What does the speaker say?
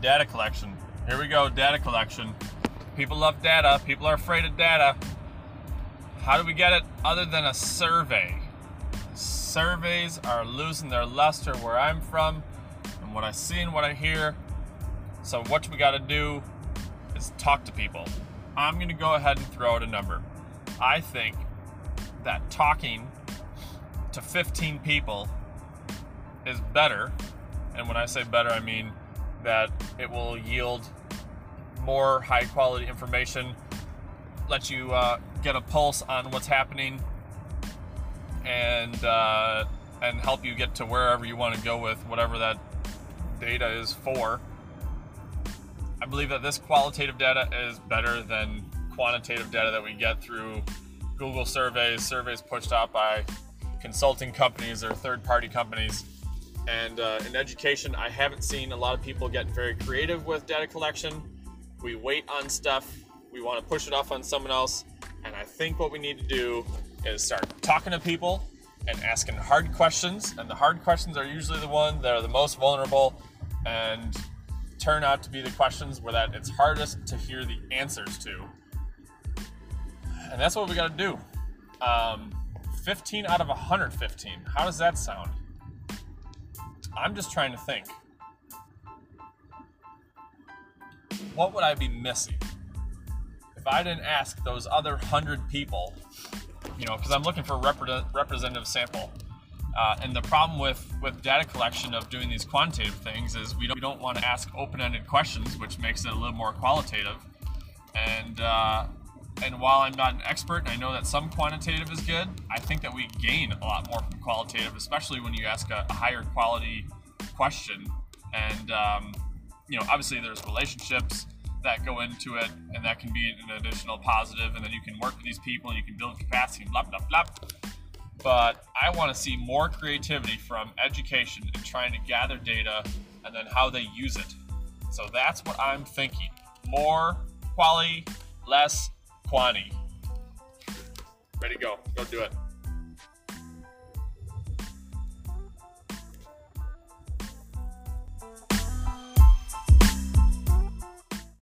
data collection. Here we go, data collection. People love data, people are afraid of data. How do we get it other than a survey? Surveys are losing their luster where I'm from and what I see and what I hear. So, what we got to do is talk to people. I'm going to go ahead and throw out a number. I think that talking to 15 people is better. And when I say better, I mean that it will yield more high quality information, let you uh, get a pulse on what's happening, and uh, and help you get to wherever you want to go with whatever that data is for. I believe that this qualitative data is better than quantitative data that we get through Google surveys, surveys pushed out by consulting companies or third party companies. And uh, in education, I haven't seen a lot of people get very creative with data collection. We wait on stuff, we want to push it off on someone else. And I think what we need to do is start talking to people and asking hard questions. And the hard questions are usually the ones that are the most vulnerable and turn out to be the questions where that it's hardest to hear the answers to. And that's what we got to do. Um, 15 out of 115. How does that sound? I'm just trying to think. What would I be missing if I didn't ask those other 100 people? You know, because I'm looking for a repre- representative sample. Uh, and the problem with, with data collection of doing these quantitative things is we don't, we don't want to ask open-ended questions, which makes it a little more qualitative. And uh, and while I'm not an expert and I know that some quantitative is good, I think that we gain a lot more from qualitative, especially when you ask a, a higher quality question. And, um, you know, obviously there's relationships that go into it, and that can be an additional positive, and then you can work with these people and you can build capacity and blah, blah, blah. But I want to see more creativity from education and trying to gather data and then how they use it. So that's what I'm thinking. More quality, less Quani. Ready go. Go do it.